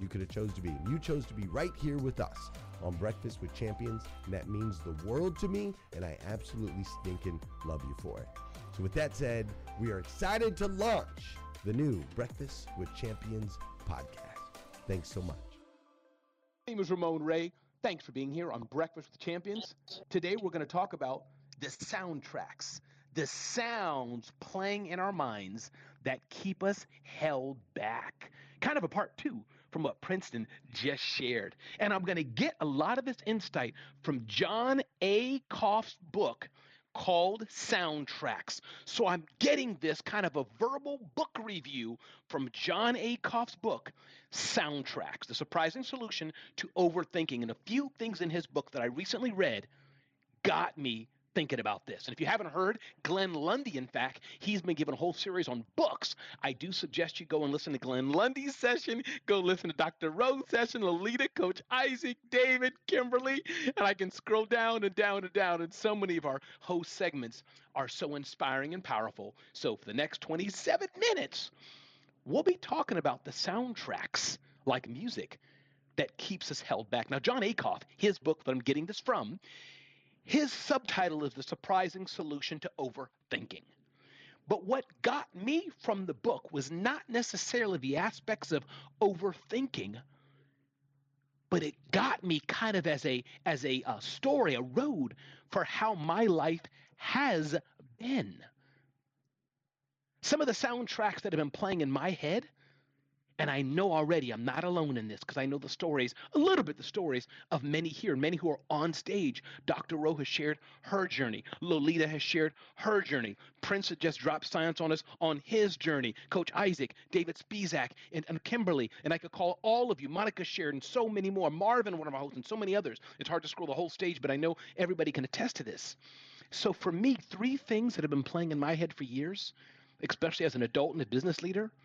you could have chose to be. You chose to be right here with us on Breakfast with Champions, and that means the world to me, and I absolutely stinking love you for it. So with that said, we are excited to launch the new Breakfast with Champions podcast. Thanks so much. My name is Ramon Ray. Thanks for being here on Breakfast with Champions. Today we're going to talk about the soundtracks, the sounds playing in our minds that keep us held back. Kind of a part two from what Princeton just shared. And I'm going to get a lot of this insight from Jon A. Acuff's book called Soundtracks. So I'm getting this kind of a verbal book review from Jon A. Acuff's book, Soundtracks The Surprising Solution to Overthinking. And a few things in his book that I recently read got me thinking about this. And if you haven't heard, Glenn Lundy, in fact, he's been given a whole series on books. I do suggest you go and listen to Glenn Lundy's session, go listen to Dr. Rowe's session, Lolita, Coach Isaac, David, Kimberly, and I can scroll down and down and down. And so many of our host segments are so inspiring and powerful. So for the next 27 minutes, we'll be talking about the soundtracks like music that keeps us held back. Now, Jon Acuff, his book that I'm getting this from, his subtitle is The Surprising Solution to Overthinking. But what got me from the book was not necessarily the aspects of overthinking, but it got me kind of as a as a, a story, a road for how my life has been. Some of the soundtracks that have been playing in my head and I know already I'm not alone in this because I know the stories, a little bit the stories of many here, many who are on stage. Dr. Rowe has shared her journey. Lolita has shared her journey. Prince just dropped science on us on his journey. Coach Isaac, David Spizak, and, and Kimberly, and I could call all of you. Monica shared, and so many more. Marvin, one of our hosts, and so many others. It's hard to scroll the whole stage, but I know everybody can attest to this. So for me, three things that have been playing in my head for years, especially as an adult and a business leader –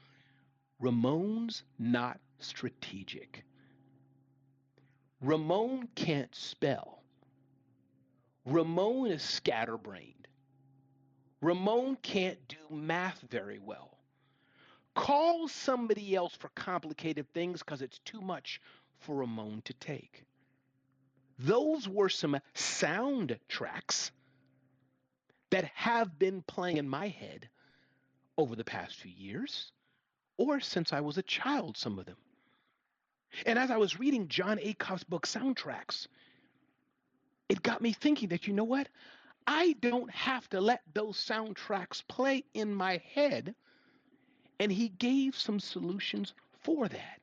Ramon's not strategic. Ramon can't spell. Ramon is scatterbrained. Ramon can't do math very well. Call somebody else for complicated things because it's too much for Ramon to take. Those were some sound tracks that have been playing in my head over the past few years or since I was a child, some of them. And as I was reading Jon Acuff's book, Soundtracks, it got me thinking that, you know what? I don't have to let those soundtracks play in my head. And he gave some solutions for that.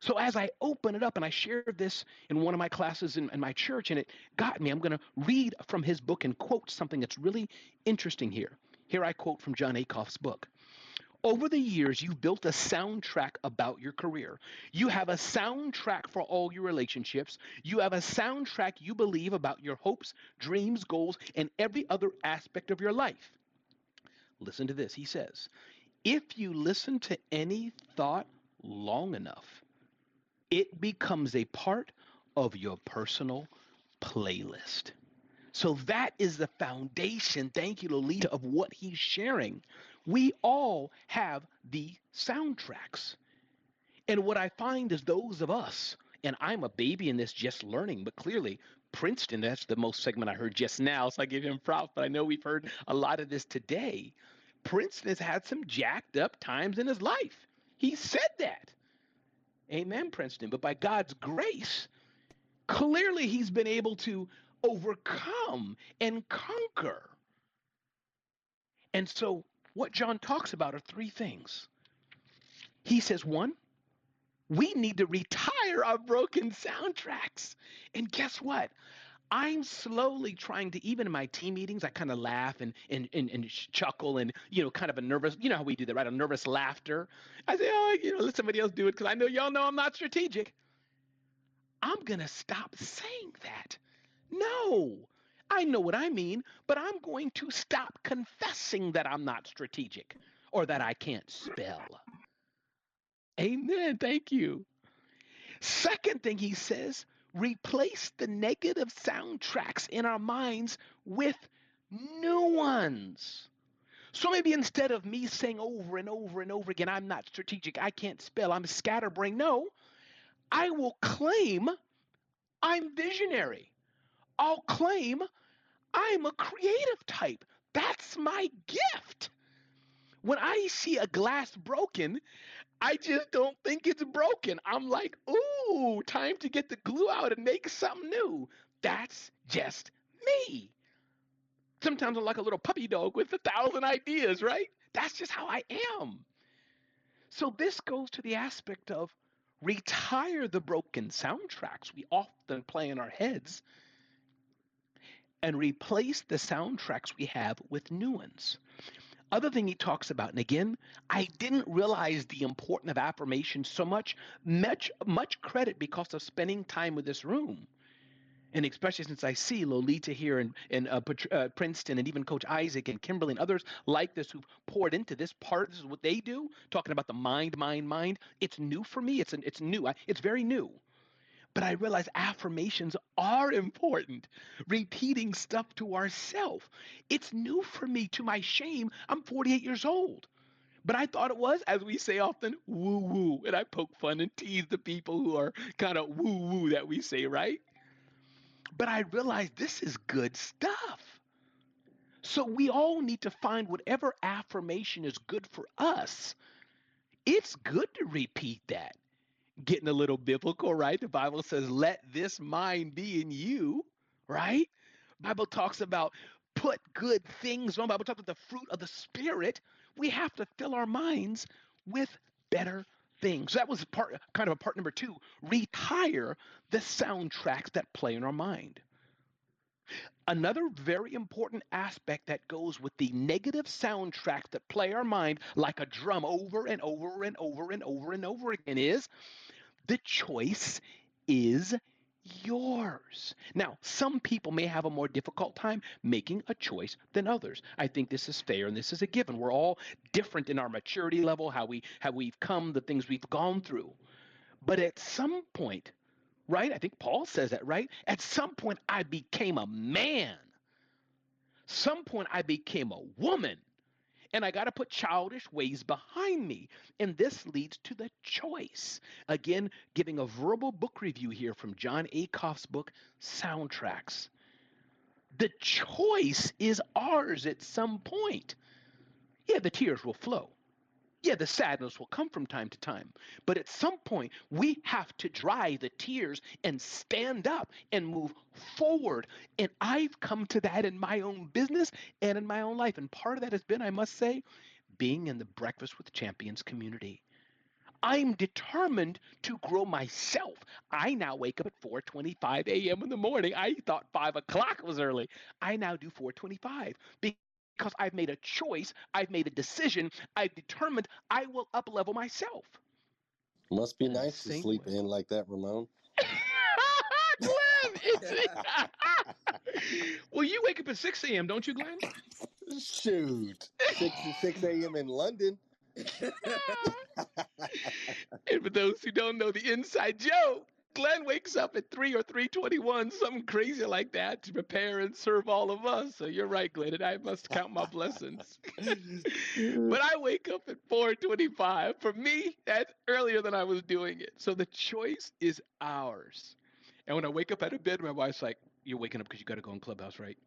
So as I open it up, and I shared this in one of my classes in, in my church, and it got me, I'm going to read from his book and quote something that's really interesting here. Here I quote from Jon Acuff's book. Over the years, you've built a soundtrack about your career. You have a soundtrack for all your relationships. You have a soundtrack you believe about your hopes, dreams, goals, and every other aspect of your life. Listen to this. He says, if you listen to any thought long enough, it becomes a part of your personal playlist. So that is the foundation, thank you, Lolita, of what he's sharing we all have the soundtracks. And what I find is those of us, and I'm a baby in this just learning, but clearly Princeton, that's the most segment I heard just now, so I give him props, but I know we've heard a lot of this today. Princeton has had some jacked up times in his life. He said that. Amen, Princeton. But by God's grace, clearly he's been able to overcome and conquer. And so what Jon talks about are three things. He says, one, we need to retire our broken soundtracks. And guess what? I'm slowly trying to, even in my team meetings, I kind of laugh and, and, and, and, chuckle and, you know, kind of a nervous, you know how we do that, right? A nervous laughter. I say, oh, you know, let somebody else do it because I know y'all know I'm not strategic. I'm going to stop saying that. No, I know what I mean, but I'm going to stop confessing that I'm not strategic or that I can't spell. Amen. Thank you. Second thing he says, replace the negative soundtracks in our minds with new ones. So maybe instead of me saying over and over and over again, I'm not strategic, I can't spell, I'm scatterbrained, no, I will claim I'm visionary. I'll claim I'm a creative type. That's my gift. When I see a glass broken, I just don't think it's broken. I'm like, ooh, time to get the glue out and make something new. That's just me. Sometimes I'm like a little puppy dog with a thousand ideas, right? That's just how I am. So this goes to the aspect of retire the broken soundtracks we often play in our heads and replace the soundtracks we have with new ones. Other thing he talks about, and again, I didn't realize the importance of affirmation so much, much, much credit because of spending time with this room. And especially since I see Lolita here and, and uh, uh, Princeton and even Coach Isaac and Kimberly and others like this who've poured into this part. This is what they do, talking about the mind, mind, mind. It's new for me. It's an, it's new. I, it's very new. But I realize affirmations are important. Repeating stuff to ourselves. It's new for me, to my shame. I'm 48 years old. But I thought it was, as we say often, woo woo. And I poke fun and tease the people who are kind of woo woo that we say, right? But I realized this is good stuff. So we all need to find whatever affirmation is good for us. It's good to repeat that. Getting a little biblical, right? The Bible says, let this mind be in you, right? Bible talks about put good things on. Bible talks about the fruit of the spirit. We have to fill our minds with better things. So that was part kind of a part number two. Retire the soundtracks that play in our mind. Another very important aspect that goes with the negative soundtracks that play our mind like a drum over and over and over and over and over again is the choice is yours. Now, some people may have a more difficult time making a choice than others. I think this is fair and this is a given. We're all different in our maturity level, how we how we've come, the things we've gone through. But at some point, right? I think Paul says that, right? At some point I became a man. Some point I became a woman and I got to put childish ways behind me. And this leads to the choice. Again, giving a verbal book review here from Jon Acuff's book, Soundtracks. The choice is ours at some point. Yeah, the tears will flow. Yeah, the sadness will come from time to time. But at some point, we have to dry the tears and stand up and move forward. And I've come to that in my own business and in my own life. And part of that has been, I must say, being in the Breakfast with Champions community. I'm determined to grow myself. I now wake up at 4:25 a.m. in the morning. I thought five o'clock was early. I now do 4:25 because I've made a choice, I've made a decision, I've determined I will up level myself. Must be nice to sleep way. in like that, Ramon. Glenn, well, you wake up at 6 a.m., don't you, Glenn? Shoot. 6, 6 a.m. in London. and for those who don't know the inside joke, Glenn wakes up at three or three twenty-one, something crazy like that, to prepare and serve all of us. So you're right, Glenn, and I must count my blessings. but I wake up at four twenty-five. For me, that's earlier than I was doing it. So the choice is ours. And when I wake up out of bed, my wife's like, "You're waking up because you got to go in clubhouse, right?"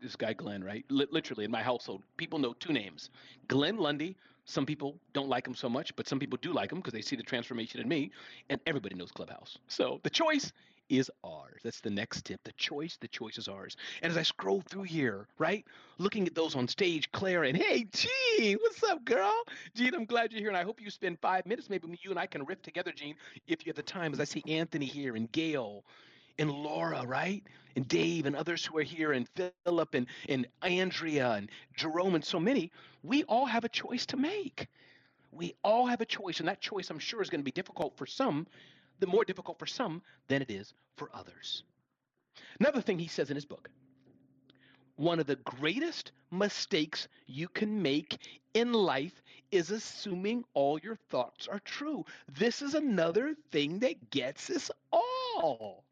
This guy Glenn, right? L- literally in my household, people know two names: Glenn Lundy, some people don't like him so much, but some people do like him because they see the transformation in me, and everybody knows Clubhouse. So the choice is ours. That's the next tip. The choice, the choice is ours. And as I scroll through here, right, looking at those on stage, Claire and hey, Gene, what's up, girl? Gene, I'm glad you're here, and I hope you spend five minutes. Maybe you and I can riff together, Gene, if you have the time. As I see Anthony here and Gail and Laura, right? And Dave and others who are here, and Philip and, and Andrea and Jerome and so many, we all have a choice to make. We all have a choice, and that choice, I'm sure, is going to be difficult for some, the more difficult for some than it is for others. Another thing he says in his book one of the greatest mistakes you can make in life is assuming all your thoughts are true. This is another thing that gets us all.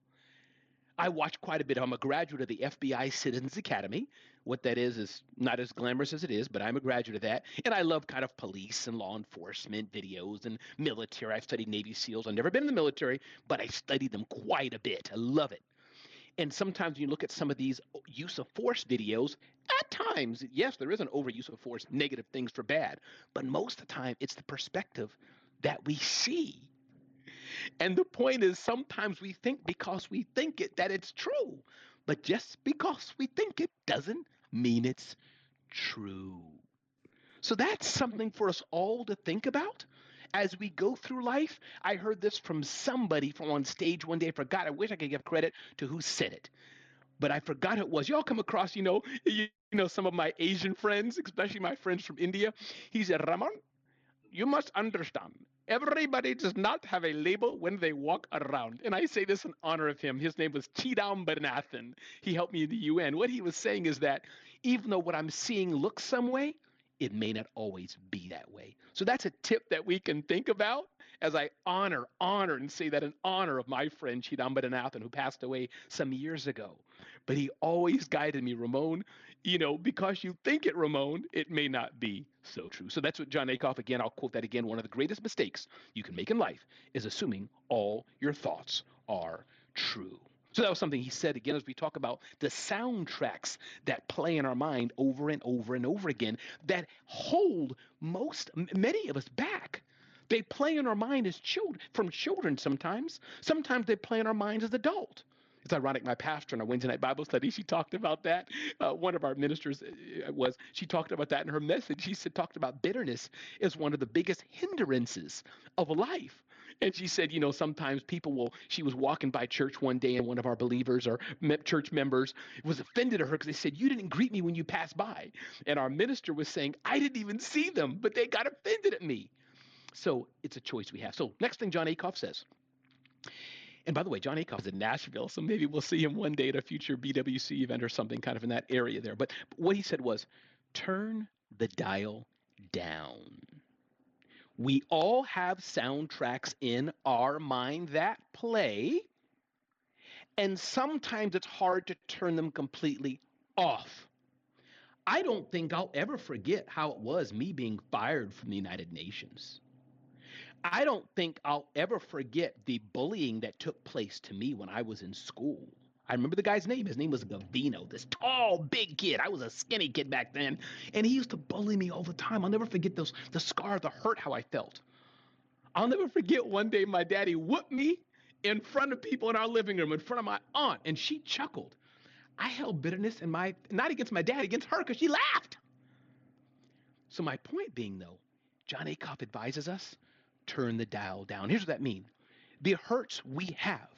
I watch quite a bit. I'm a graduate of the FBI Citizens Academy. What that is is not as glamorous as it is, but I'm a graduate of that. And I love kind of police and law enforcement videos and military. I've studied Navy SEALs. I've never been in the military, but I studied them quite a bit. I love it. And sometimes when you look at some of these use of force videos, at times, yes, there is an overuse of force, negative things for bad. But most of the time, it's the perspective that we see and the point is, sometimes we think because we think it that it's true. But just because we think it doesn't mean it's true. So that's something for us all to think about as we go through life. I heard this from somebody from on stage one day. I forgot. I wish I could give credit to who said it. But I forgot it was. Y'all come across, you know, you, know, some of my Asian friends, especially my friends from India. He said, Ramon, you must understand Everybody does not have a label when they walk around. And I say this in honor of him. His name was Chidambaranathan. He helped me in the UN. What he was saying is that even though what I'm seeing looks some way, it may not always be that way. So that's a tip that we can think about as I honor, honor, and say that in honor of my friend Chidambaranathan, who passed away some years ago. But he always guided me, Ramon, you know, because you think it, Ramon, it may not be so true. So that's what Jon Acuff, again, I'll quote that again. One of the greatest mistakes you can make in life is assuming all your thoughts are true. So that was something he said again as we talk about the soundtracks that play in our mind over and over and over again that hold most, many of us back. They play in our mind as children, from children sometimes. Sometimes they play in our minds as adult. It's ironic. My pastor in our Wednesday night Bible study, she talked about that. Uh, one of our ministers uh, was she talked about that in her message. She said talked about bitterness is one of the biggest hindrances of life. And she said, you know, sometimes people will. She was walking by church one day, and one of our believers or church members was offended at her because they said, "You didn't greet me when you passed by." And our minister was saying, "I didn't even see them, but they got offended at me." So it's a choice we have. So next thing Jon Acuff says. And by the way, Jon Acuff is in Nashville, so maybe we'll see him one day at a future BWC event or something kind of in that area there. But what he said was, turn the dial down. We all have soundtracks in our mind that play, and sometimes it's hard to turn them completely off. I don't think I'll ever forget how it was me being fired from the United Nations. I don't think I'll ever forget the bullying that took place to me when I was in school. I remember the guy's name. His name was Gavino, this tall, big kid. I was a skinny kid back then, and he used to bully me all the time. I'll never forget those the scar, the hurt, how I felt. I'll never forget one day my daddy whooped me in front of people in our living room, in front of my aunt, and she chuckled. I held bitterness in my not against my dad, against her, because she laughed. So my point being, though, Jon Acuff advises us: turn the dial down. Here's what that means: the hurts we have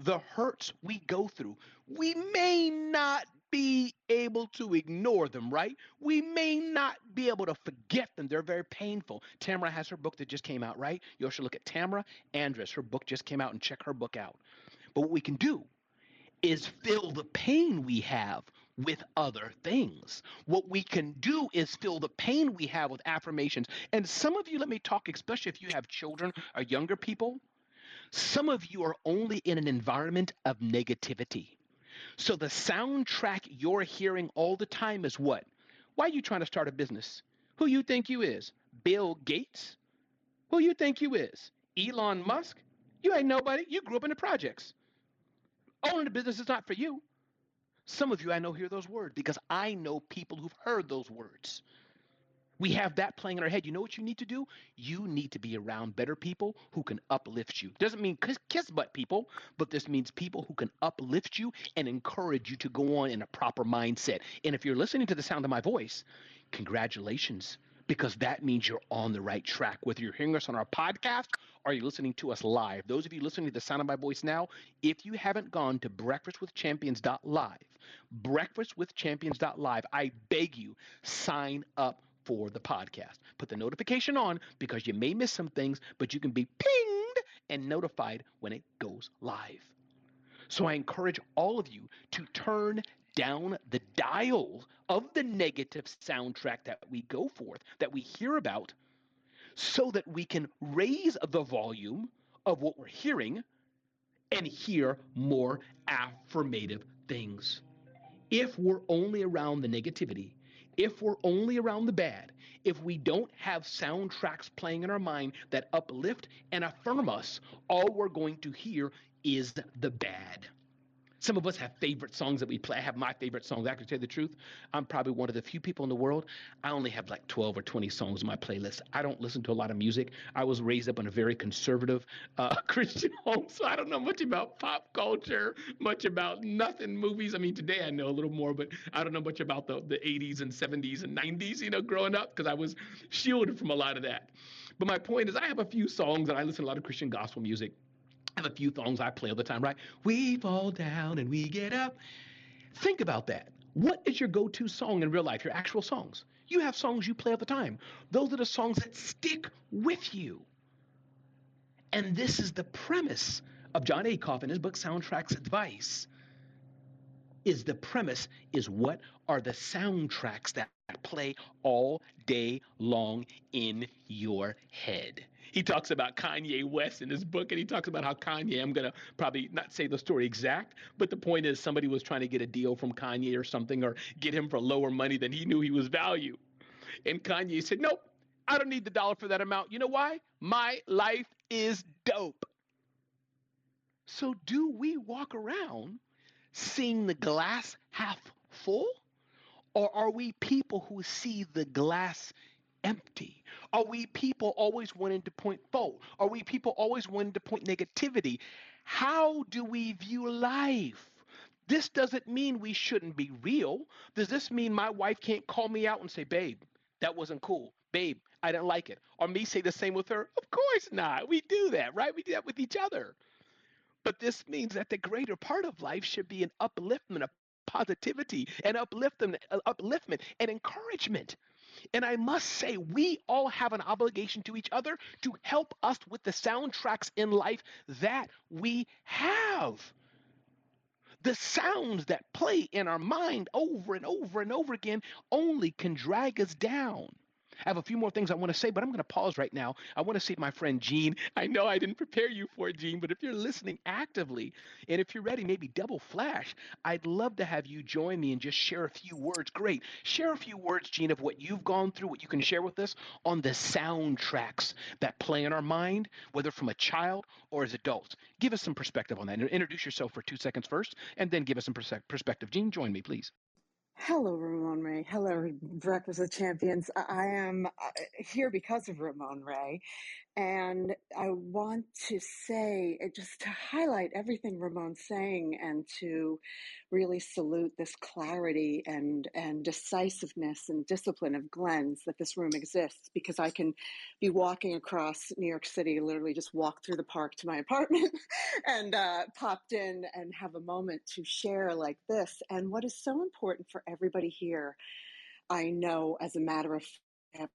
the hurts we go through, we may not be able to ignore them, right? We may not be able to forget them. They're very painful. Tamara has her book that just came out, right? You should look at Tamara Andress. Her book just came out and check her book out. But what we can do is fill the pain we have with other things. What we can do is fill the pain we have with affirmations. And some of you, let me talk, especially if you have children or younger people, some of you are only in an environment of negativity. So the soundtrack you're hearing all the time is what? Why are you trying to start a business? Who you think you is? Bill Gates? Who you think you is? Elon Musk? You ain't nobody. You grew up in the projects. Owning a business is not for you. Some of you I know hear those words because I know people who've heard those words. We have that playing in our head. You know what you need to do? You need to be around better people who can uplift you. Doesn't mean kiss, kiss butt people, but this means people who can uplift you and encourage you to go on in a proper mindset. And if you're listening to the sound of my voice, congratulations, because that means you're on the right track. Whether you're hearing us on our podcast or you're listening to us live, those of you listening to the sound of my voice now, if you haven't gone to breakfastwithchampions.live, breakfastwithchampions.live, I beg you, sign up for the podcast. Put the notification on because you may miss some things, but you can be pinged and notified when it goes live. So I encourage all of you to turn down the dial of the negative soundtrack that we go forth, that we hear about, so that we can raise the volume of what we're hearing and hear more affirmative things. If we're only around the negativity, if we're only around the bad, if we don't have soundtracks playing in our mind that uplift and affirm us, all we're going to hear is the bad. Some of us have favorite songs that we play. I have my favorite songs. I can tell you the truth. I'm probably one of the few people in the world. I only have like 12 or 20 songs in my playlist. I don't listen to a lot of music. I was raised up in a very conservative uh, Christian home, so I don't know much about pop culture, much about nothing movies. I mean, today I know a little more, but I don't know much about the, the 80s and 70s and 90s, you know, growing up, because I was shielded from a lot of that. But my point is, I have a few songs and I listen to a lot of Christian gospel music. I have a few songs I play all the time, right? We fall down and we get up. Think about that. What is your go to song in real life, your actual songs? You have songs you play all the time. Those are the songs that stick with you. And this is the premise of Jon Acuff in his book Soundtracks Advice. Is the premise is what are the soundtracks that play all day long in your head? He talks about Kanye West in his book, and he talks about how Kanye, I'm going to probably not say the story exact, but the point is somebody was trying to get a deal from Kanye or something or get him for lower money than he knew he was value. And Kanye said, Nope, I don't need the dollar for that amount. You know why? My life is dope. So, do we walk around seeing the glass half full? Or are we people who see the glass empty? Are we people always wanting to point fault? Are we people always wanting to point negativity? How do we view life? This doesn't mean we shouldn't be real. Does this mean my wife can't call me out and say, babe, that wasn't cool? Babe, I didn't like it. Or me say the same with her? Of course not. We do that, right? We do that with each other. But this means that the greater part of life should be an upliftment, a positivity and upliftment, uh, upliftment and encouragement. And I must say, we all have an obligation to each other to help us with the soundtracks in life that we have. The sounds that play in our mind over and over and over again only can drag us down. I have a few more things I want to say, but I'm going to pause right now. I want to see my friend Gene. I know I didn't prepare you for it, Gene, but if you're listening actively and if you're ready, maybe double flash, I'd love to have you join me and just share a few words. Great. Share a few words, Gene, of what you've gone through, what you can share with us on the soundtracks that play in our mind, whether from a child or as adults. Give us some perspective on that. Introduce yourself for two seconds first, and then give us some perspective. Gene, join me, please. Hello, Ramon Ray. Hello, Breakfast with Champions. I am uh, here because of Ramon Ray. And I want to say, uh, just to highlight everything Ramon's saying and to really salute this clarity and, and decisiveness and discipline of Glenn's that this room exists because I can be walking across New York City, literally just walk through the park to my apartment and uh, popped in and have a moment to share like this. And what is so important for everybody here, I know as a matter of fact,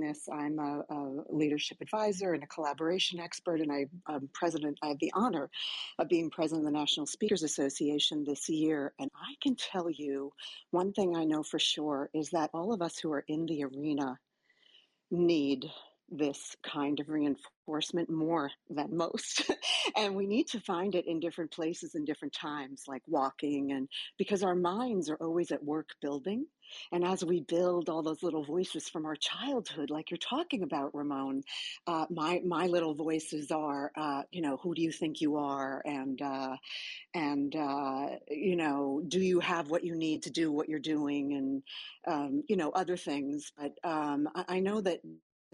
this. I'm a, a, leadership advisor and a collaboration expert, and I, am president. I have the honor of being president of the National Speakers Association this year. And I can tell you one thing I know for sure is that all of us who are in the arena need this kind of reinforcement more than most. and we need to find it in different places and different times, like walking, and because our minds are always at work building. And as we build all those little voices from our childhood, like you're talking about, Ramon, uh, my my little voices are, uh, you know, who do you think you are, and uh, and uh, you know, do you have what you need to do what you're doing, and um, you know, other things. But um, I, I know that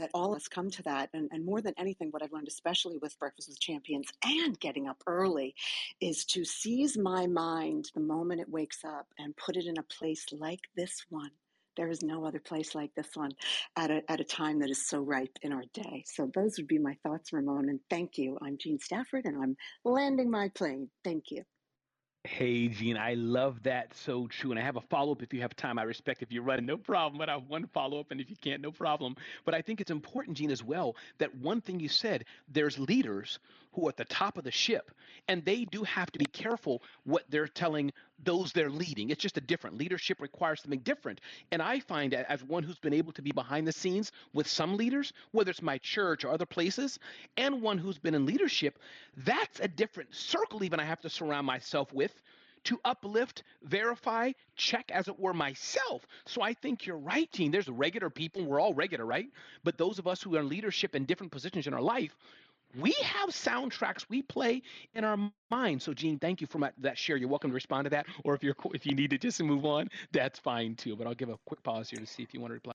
that all of us come to that. And, and more than anything, what I've learned, especially with Breakfast with Champions and getting up early, is to seize my mind the moment it wakes up and put it in a place like this one. There is no other place like this one at a, at a time that is so ripe in our day. So, those would be my thoughts, Ramon. And thank you. I'm Jean Stafford, and I'm landing my plane. Thank you. Hey, Gene, I love that. So true. And I have a follow up if you have time. I respect if you're running, no problem. But I have one follow up, and if you can't, no problem. But I think it's important, Gene, as well, that one thing you said there's leaders who are at the top of the ship, and they do have to be careful what they're telling those they're leading. It's just a different leadership requires something different. And I find that as one who's been able to be behind the scenes with some leaders, whether it's my church or other places, and one who's been in leadership, that's a different circle even I have to surround myself with to uplift, verify, check, as it were, myself. So I think you're right, Gene. There's regular people. We're all regular, right? But those of us who are in leadership in different positions in our life, we have soundtracks we play in our mind. So, Gene, thank you for my, that share. You're welcome to respond to that, or if you're if you need to just move on, that's fine too. But I'll give a quick pause here to see if you want to reply.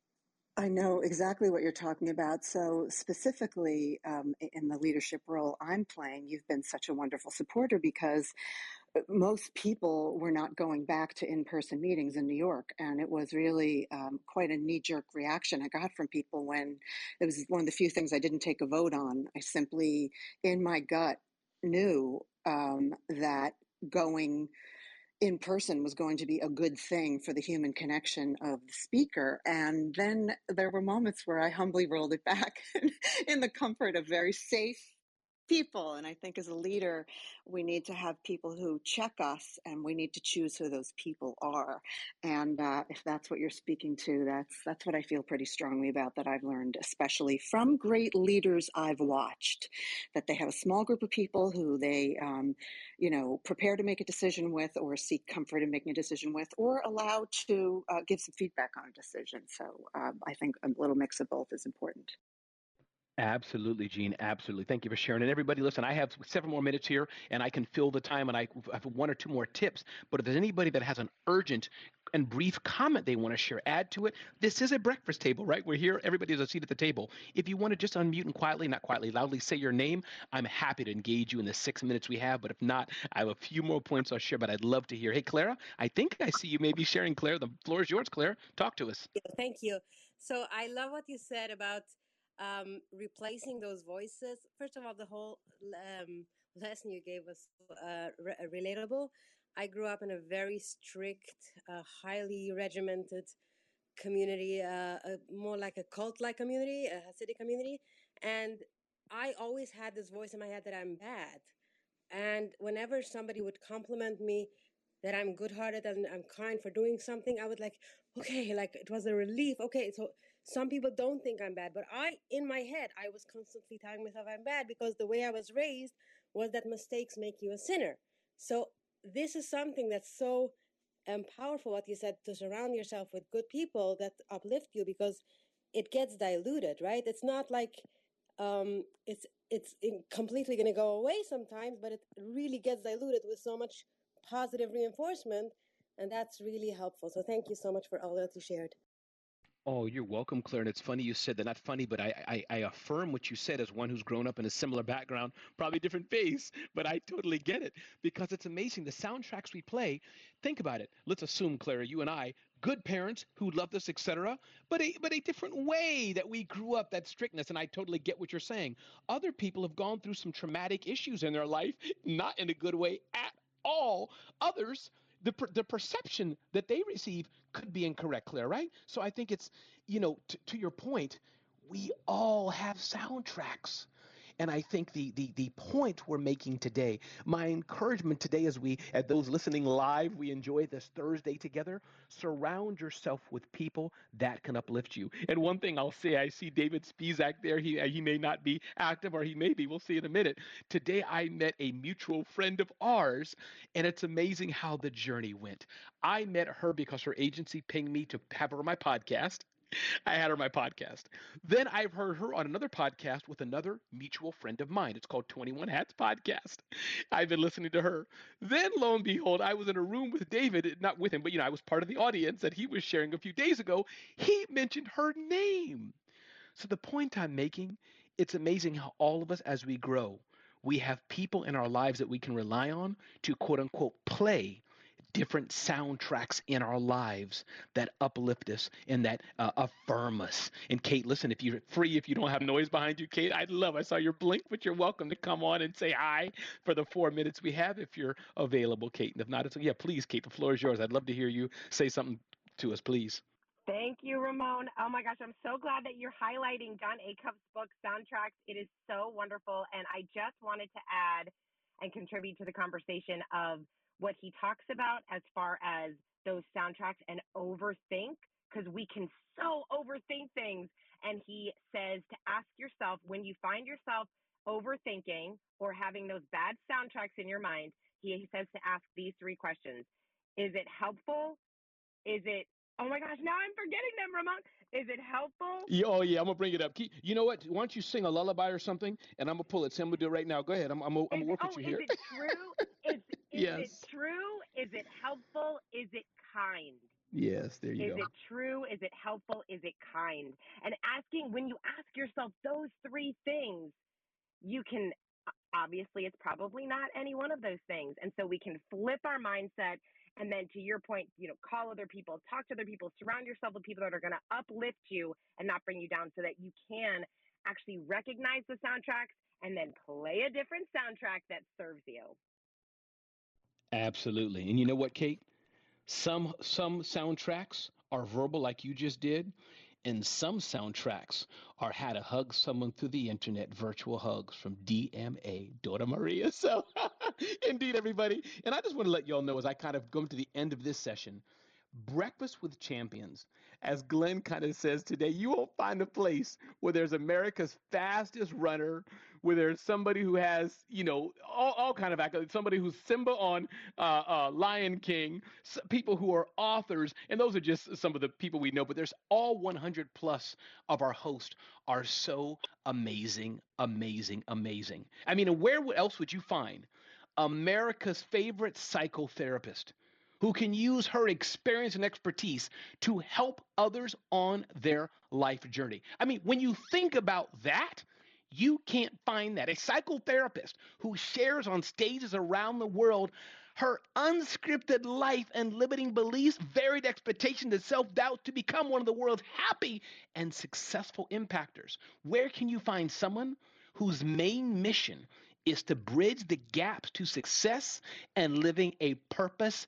I know exactly what you're talking about. So, specifically um, in the leadership role I'm playing, you've been such a wonderful supporter because most people were not going back to in-person meetings in New York, and it was really um, quite a knee-jerk reaction I got from people when it was one of the few things I didn't take a vote on. I simply, in my gut, knew um, that going in person was going to be a good thing for the human connection of the speaker. And then there were moments where I humbly rolled it back in the comfort of very safe people. And I think as a leader, we need to have people who check us and we need to choose who those people are. And uh, if that's what you're speaking to, that's, that's what I feel pretty strongly about that I've learned, especially from great leaders I've watched, that they have a small group of people who they, um, you know, prepare to make a decision with or seek comfort in making a decision with or allow to uh, give some feedback on a decision. So uh, I think a little mix of both is important. Absolutely, Gene. Absolutely. Thank you for sharing. And everybody, listen, I have several more minutes here and I can fill the time and I have one or two more tips. But if there's anybody that has an urgent and brief comment they want to share, add to it. This is a breakfast table, right? We're here. Everybody has a seat at the table. If you want to just unmute and quietly, not quietly, loudly say your name, I'm happy to engage you in the six minutes we have. But if not, I have a few more points I'll share, but I'd love to hear. Hey, Clara, I think I see you maybe sharing. Claire, the floor is yours, Claire. Talk to us. Thank you. So I love what you said about um, replacing those voices. First of all, the whole um, lesson you gave was uh, re- uh, relatable. I grew up in a very strict, uh, highly regimented community, uh, more like a cult-like community, a Hasidic community, and I always had this voice in my head that I'm bad. And whenever somebody would compliment me that I'm good-hearted and I'm kind for doing something, I would like, okay, like it was a relief. Okay, so some people don't think I'm bad, but I, in my head, I was constantly telling myself I'm bad because the way I was raised was that mistakes make you a sinner. So this is something that's so um, powerful. What you said to surround yourself with good people that uplift you because it gets diluted, right? It's not like um, it's it's completely going to go away sometimes, but it really gets diluted with so much positive reinforcement, and that's really helpful. So thank you so much for all that you shared. Oh, you're welcome, Claire. And it's funny you said that. Not funny, but I, I, I affirm what you said as one who's grown up in a similar background, probably different face, but I totally get it because it's amazing. The soundtracks we play, think about it. Let's assume, Claire, you and I, good parents who loved us, etc., but a, but a different way that we grew up, that strictness. And I totally get what you're saying. Other people have gone through some traumatic issues in their life, not in a good way at all. Others the the perception that they receive could be incorrect, Claire, right? So I think it's, you know, t- to your point, we all have soundtracks. And I think the, the the point we're making today, my encouragement today as we at those listening live, we enjoy this Thursday together. Surround yourself with people that can uplift you. And one thing I'll say, I see David Spizak there. He he may not be active or he may be. We'll see in a minute. Today I met a mutual friend of ours, and it's amazing how the journey went. I met her because her agency pinged me to have her on my podcast. I had her on my podcast. Then I've heard her on another podcast with another mutual friend of mine. It's called 21 Hats Podcast. I've been listening to her. Then lo and behold, I was in a room with David, not with him, but you know, I was part of the audience that he was sharing a few days ago. He mentioned her name. So the point I'm making, it's amazing how all of us as we grow, we have people in our lives that we can rely on to quote unquote play different soundtracks in our lives that uplift us and that uh, affirm us. And Kate, listen, if you're free, if you don't have noise behind you, Kate, I'd love. I saw your blink, but you're welcome to come on and say hi for the four minutes we have if you're available, Kate. And if not, it's yeah, please, Kate, the floor is yours. I'd love to hear you say something to us, please. Thank you, Ramon. Oh my gosh, I'm so glad that you're highlighting Jon Acuff's book, Soundtracks. It is so wonderful. And I just wanted to add and contribute to the conversation of what he talks about as far as those soundtracks and overthink because we can so overthink things. And he says to ask yourself when you find yourself overthinking or having those bad soundtracks in your mind, he says to ask these three questions Is it helpful? Is it, oh my gosh, now I'm forgetting them, Ramon. Is it helpful? Yeah, oh yeah, I'm gonna bring it up. You know what? Why don't you sing a lullaby or something, and I'm gonna pull it. So I'm gonna do it right now. Go ahead. I'm, I'm, I'm gonna work oh, with you here. Is it true? is, is yes. it true? Is it helpful? Is it kind? Yes, there you is go. Is it true? Is it helpful? Is it kind? And asking when you ask yourself those three things, you can obviously it's probably not any one of those things. And so we can flip our mindset and then to your point, you know, call other people, talk to other people, surround yourself with people that are going to uplift you and not bring you down so that you can actually recognize the soundtracks and then play a different soundtrack that serves you. Absolutely. And you know what, Kate? Some some soundtracks are verbal like you just did, and some soundtracks are how to hug someone through the internet, virtual hugs from DMA, Dora Maria. So, indeed, everybody. And I just want to let y'all know as I kind of go to the end of this session, Breakfast with Champions, as Glenn kind of says today, you won't find a place where there's America's fastest runner, where there's somebody who has, you know, all, all kind of accolades, somebody who's Simba on uh, uh, Lion King, people who are authors, and those are just some of the people we know, but there's all 100 plus of our hosts are so amazing, amazing, amazing. I mean, where else would you find America's favorite psychotherapist? Who can use her experience and expertise to help others on their life journey. I mean, when you think about that, you can't find that. A psychotherapist who shares on stages around the world her unscripted life and limiting beliefs, varied expectations, and self doubt to become one of the world's happy and successful impactors. Where can you find someone whose main mission is to bridge the gaps to success and living a purpose